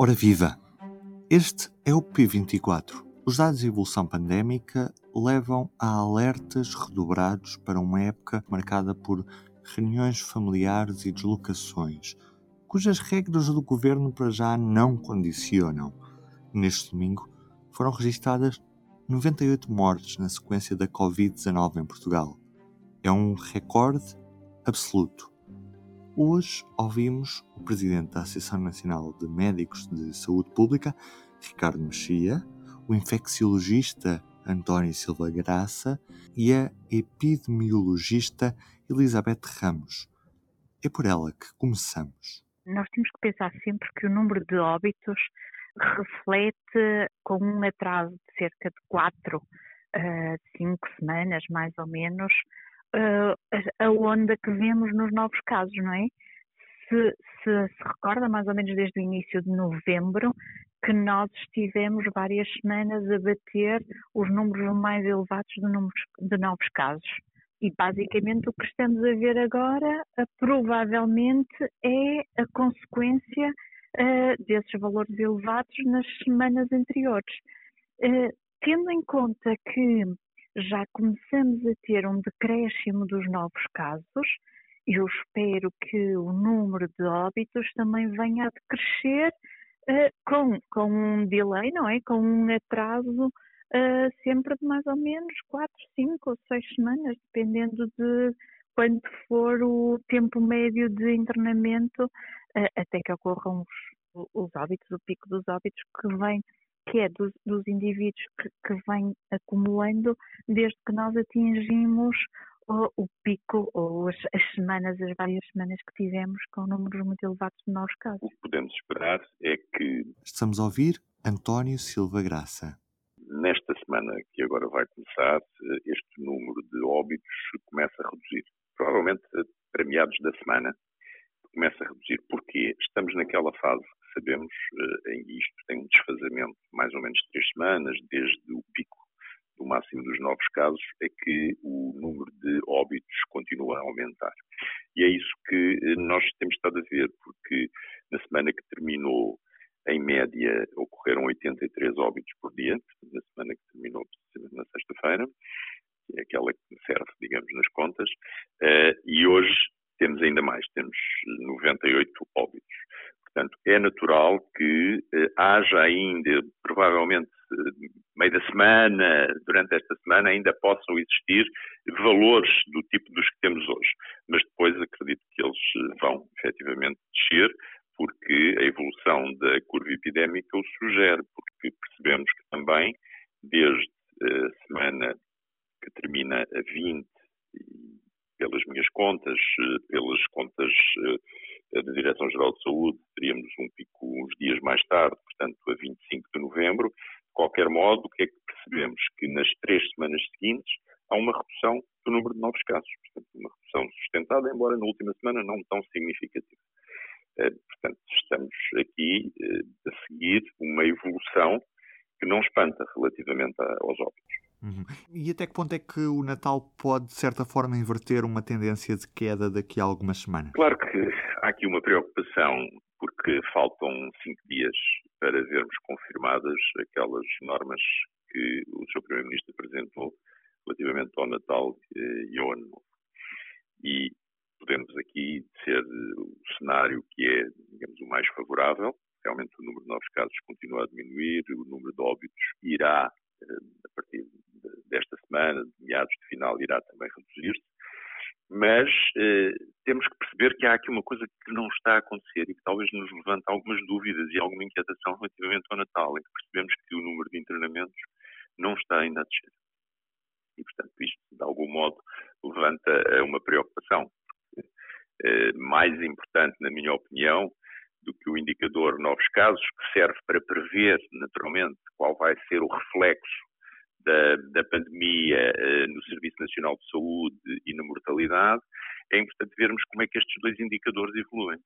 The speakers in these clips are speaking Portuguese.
Ora viva! Este é o P24. Os dados de evolução pandémica levam a alertas redobrados para uma época marcada por reuniões familiares e deslocações, cujas regras do governo para já não condicionam. Neste domingo foram registadas 98 mortes na sequência da Covid-19 em Portugal. É um recorde absoluto. Hoje ouvimos o presidente da Associação Nacional de Médicos de Saúde Pública, Ricardo Mexia, o infecciologista António Silva Graça e a epidemiologista Elizabeth Ramos. É por ela que começamos. Nós temos que pensar sempre que o número de óbitos reflete com um atraso de cerca de quatro, uh, cinco semanas, mais ou menos, a onda que vemos nos novos casos, não é? Se, se, se recorda, mais ou menos desde o início de novembro, que nós estivemos várias semanas a bater os números mais elevados de, números, de novos casos. E basicamente o que estamos a ver agora, provavelmente, é a consequência uh, desses valores elevados nas semanas anteriores. Uh, tendo em conta que já começamos a ter um decréscimo dos novos casos. Eu espero que o número de óbitos também venha a decrescer uh, com, com um delay, não é? Com um atraso uh, sempre de mais ou menos 4, 5 ou 6 semanas, dependendo de quando for o tempo médio de internamento, uh, até que ocorram os, os óbitos, o pico dos óbitos que vem que é dos, dos indivíduos que, que vem acumulando desde que nós atingimos o, o pico ou as, as, semanas, as várias semanas que tivemos com números muito elevados de novos casos. O que podemos esperar é que. Estamos a ouvir António Silva Graça. Nesta semana que agora vai começar, este número de óbitos começa a reduzir. Provavelmente para meados da semana começa a reduzir. Porquê? Estamos naquela fase sabemos, eh, em isto tem um desfazamento de mais ou menos três semanas, desde o pico do máximo dos novos casos, é que o número de óbitos continua a aumentar. E é isso que eh, nós temos estado a ver, porque na semana que terminou, em média, ocorreram 83 óbitos por dia, na semana que terminou, na sexta-feira, que é aquela que serve, digamos, nas contas, eh, e hoje temos ainda mais, temos 98 óbitos. Portanto, é natural que eh, haja ainda, provavelmente, eh, meio da semana, durante esta semana, ainda possam existir valores do tipo dos que temos hoje. Mas depois acredito que eles eh, vão efetivamente descer, porque a evolução da curva epidémica o sugere, porque percebemos que também, desde a semana que termina a 20, pelas minhas contas, pelas contas da Direção-Geral de Saúde, teríamos um pico uns dias mais tarde, portanto, a 25 de novembro. De qualquer modo, o que é que percebemos? Que nas três semanas seguintes há uma redução do número de novos casos. Portanto, uma redução sustentada, embora na última semana não tão significativa. Eh, portanto, estamos aqui eh, a seguir uma evolução que não espanta relativamente aos óbitos. Uhum. E até que ponto é que o Natal pode, de certa forma, inverter uma tendência de queda daqui a algumas semanas? Claro que há aqui uma preocupação, porque faltam cinco dias para vermos confirmadas aquelas normas que o Sr. Primeiro-Ministro apresentou relativamente ao Natal eh, e ao Ano Novo. E podemos aqui ser o cenário que é, digamos, o mais favorável. Realmente o número de novos casos continua a diminuir, o número de óbitos irá, eh, a partir desta semana, de meados de final, irá também reduzir-se. Mas eh, temos que perceber que há aqui uma coisa que não está a acontecer e que talvez nos levante algumas dúvidas e alguma inquietação relativamente ao Natal, em que percebemos que o número de internamentos não está ainda a descer. E, portanto, isto, de algum modo, levanta uma preocupação. Eh, mais importante, na minha opinião, do que o indicador novos casos, que serve para prever, naturalmente, qual vai ser o reflexo da, da pandemia uh, no Serviço Nacional de Saúde e na mortalidade, é importante vermos como é que estes dois indicadores evoluem.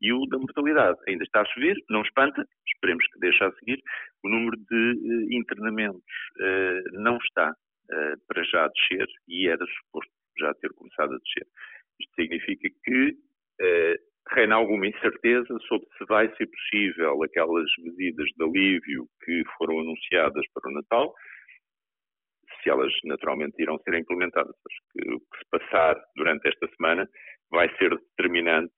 E o da mortalidade ainda está a subir, não espanta, esperemos que deixe a seguir. O número de uh, internamentos uh, não está para já a descer e era suposto já ter começado a descer. Isto significa que reina alguma incerteza sobre se vai ser possível aquelas medidas de alívio que foram anunciadas para o Natal, se elas naturalmente irão ser implementadas. Acho que o que se passar durante esta semana vai ser determinante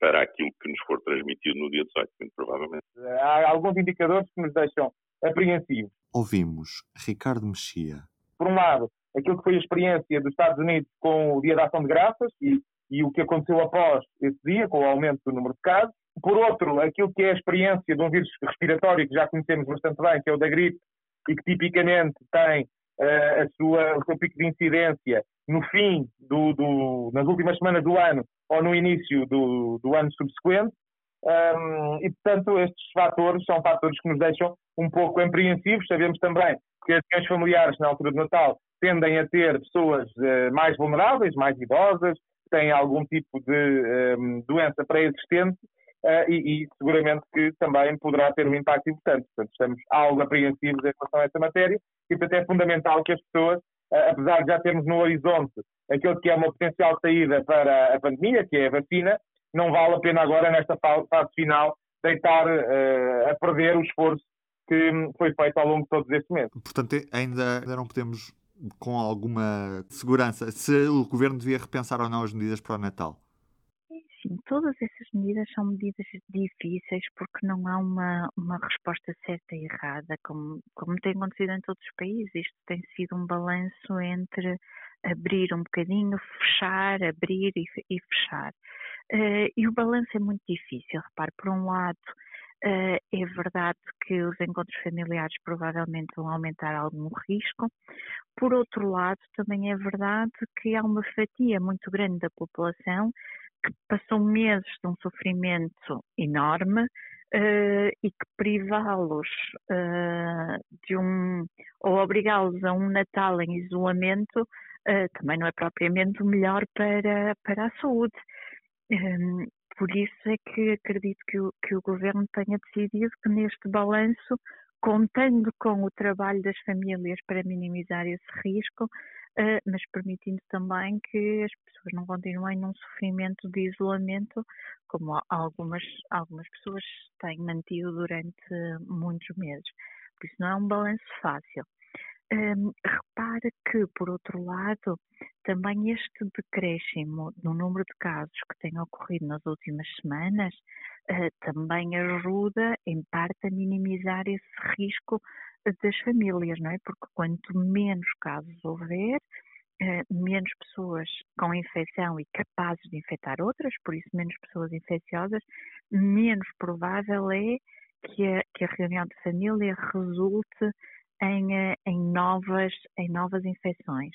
para aquilo que nos for transmitido no dia 18, muito provavelmente. Há alguns indicadores que nos deixam apreensivos. Ouvimos Ricardo Mexia. Por um lado, aquilo que foi a experiência dos Estados Unidos com o Dia da Ação de Graças e, e o que aconteceu após esse dia, com o aumento do número de casos. Por outro, aquilo que é a experiência de um vírus respiratório que já conhecemos bastante bem, que é o da gripe, e que tipicamente tem a sua, o seu pico de incidência no fim, do, do, nas últimas semanas do ano ou no início do, do ano subsequente. Um, e, portanto, estes fatores são fatores que nos deixam um pouco apreensivos. Sabemos também que as reuniões familiares na altura do Natal tendem a ter pessoas uh, mais vulneráveis, mais idosas, têm algum tipo de um, doença pré-existente uh, e, e, seguramente que também poderá ter um impacto importante. Portanto, estamos algo apreensivos em relação a esta matéria e, portanto, é fundamental que as pessoas, uh, apesar de já termos no horizonte aquilo que é uma potencial saída para a pandemia, que é a vacina, não vale a pena agora, nesta fase final, deitar uh, a perder o esforço que foi feito ao longo de todos estes meses. Portanto, ainda não podemos, com alguma segurança, se o Governo devia repensar ou não as medidas para o Natal. Sim, todas essas medidas são medidas difíceis porque não há uma, uma resposta certa e errada, como, como tem acontecido em todos os países. Isto tem sido um balanço entre abrir um bocadinho, fechar, abrir e, e fechar. Uh, e o balanço é muito difícil. Repare, por um lado, uh, é verdade que os encontros familiares provavelmente vão aumentar algum risco. Por outro lado, também é verdade que há uma fatia muito grande da população que passou meses de um sofrimento enorme uh, e que privá-los uh, de um ou obrigá-los a um Natal em isolamento uh, também não é propriamente o melhor para, para a saúde. Um, por isso é que acredito que o, que o governo tenha decidido que neste balanço, contando com o trabalho das famílias para minimizar esse risco, mas permitindo também que as pessoas não continuem num sofrimento de isolamento, como algumas, algumas pessoas têm mantido durante muitos meses. Por isso não é um balanço fácil. Um, repara que, por outro lado, também este decréscimo no número de casos que tem ocorrido nas últimas semanas uh, também ajuda, em parte, a minimizar esse risco das famílias, não é? Porque quanto menos casos houver, uh, menos pessoas com infecção e capazes de infectar outras, por isso menos pessoas infecciosas, menos provável é que a, que a reunião de família resulte em, eh, em, novas, em novas infecções.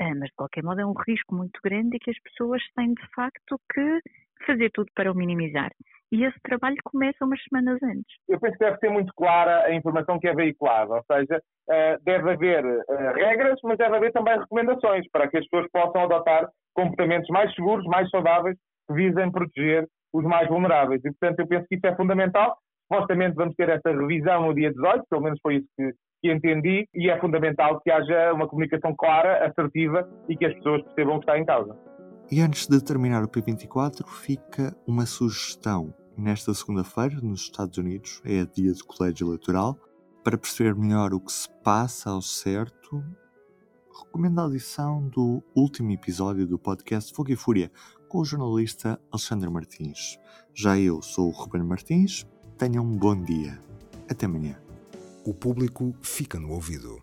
Uh, mas, de qualquer modo, é um risco muito grande e que as pessoas têm, de facto, que fazer tudo para o minimizar. E esse trabalho começa umas semanas antes. Eu penso que deve ser muito clara a informação que é veiculada, ou seja, uh, deve haver uh, regras, mas deve haver também recomendações para que as pessoas possam adotar comportamentos mais seguros, mais saudáveis, que visem proteger os mais vulneráveis. E, portanto, eu penso que isso é fundamental. Supostamente vamos ter essa revisão no dia 18, pelo menos foi isso que, que entendi, e é fundamental que haja uma comunicação clara, assertiva e que as pessoas percebam o que está em causa. E antes de terminar o P24, fica uma sugestão. Nesta segunda-feira, nos Estados Unidos, é dia do colégio eleitoral. Para perceber melhor o que se passa ao certo, recomendo a audição do último episódio do podcast Fogo e Fúria com o jornalista Alexandre Martins. Já eu sou o Ruben Martins. Tenham um bom dia. Até amanhã. O público fica no ouvido.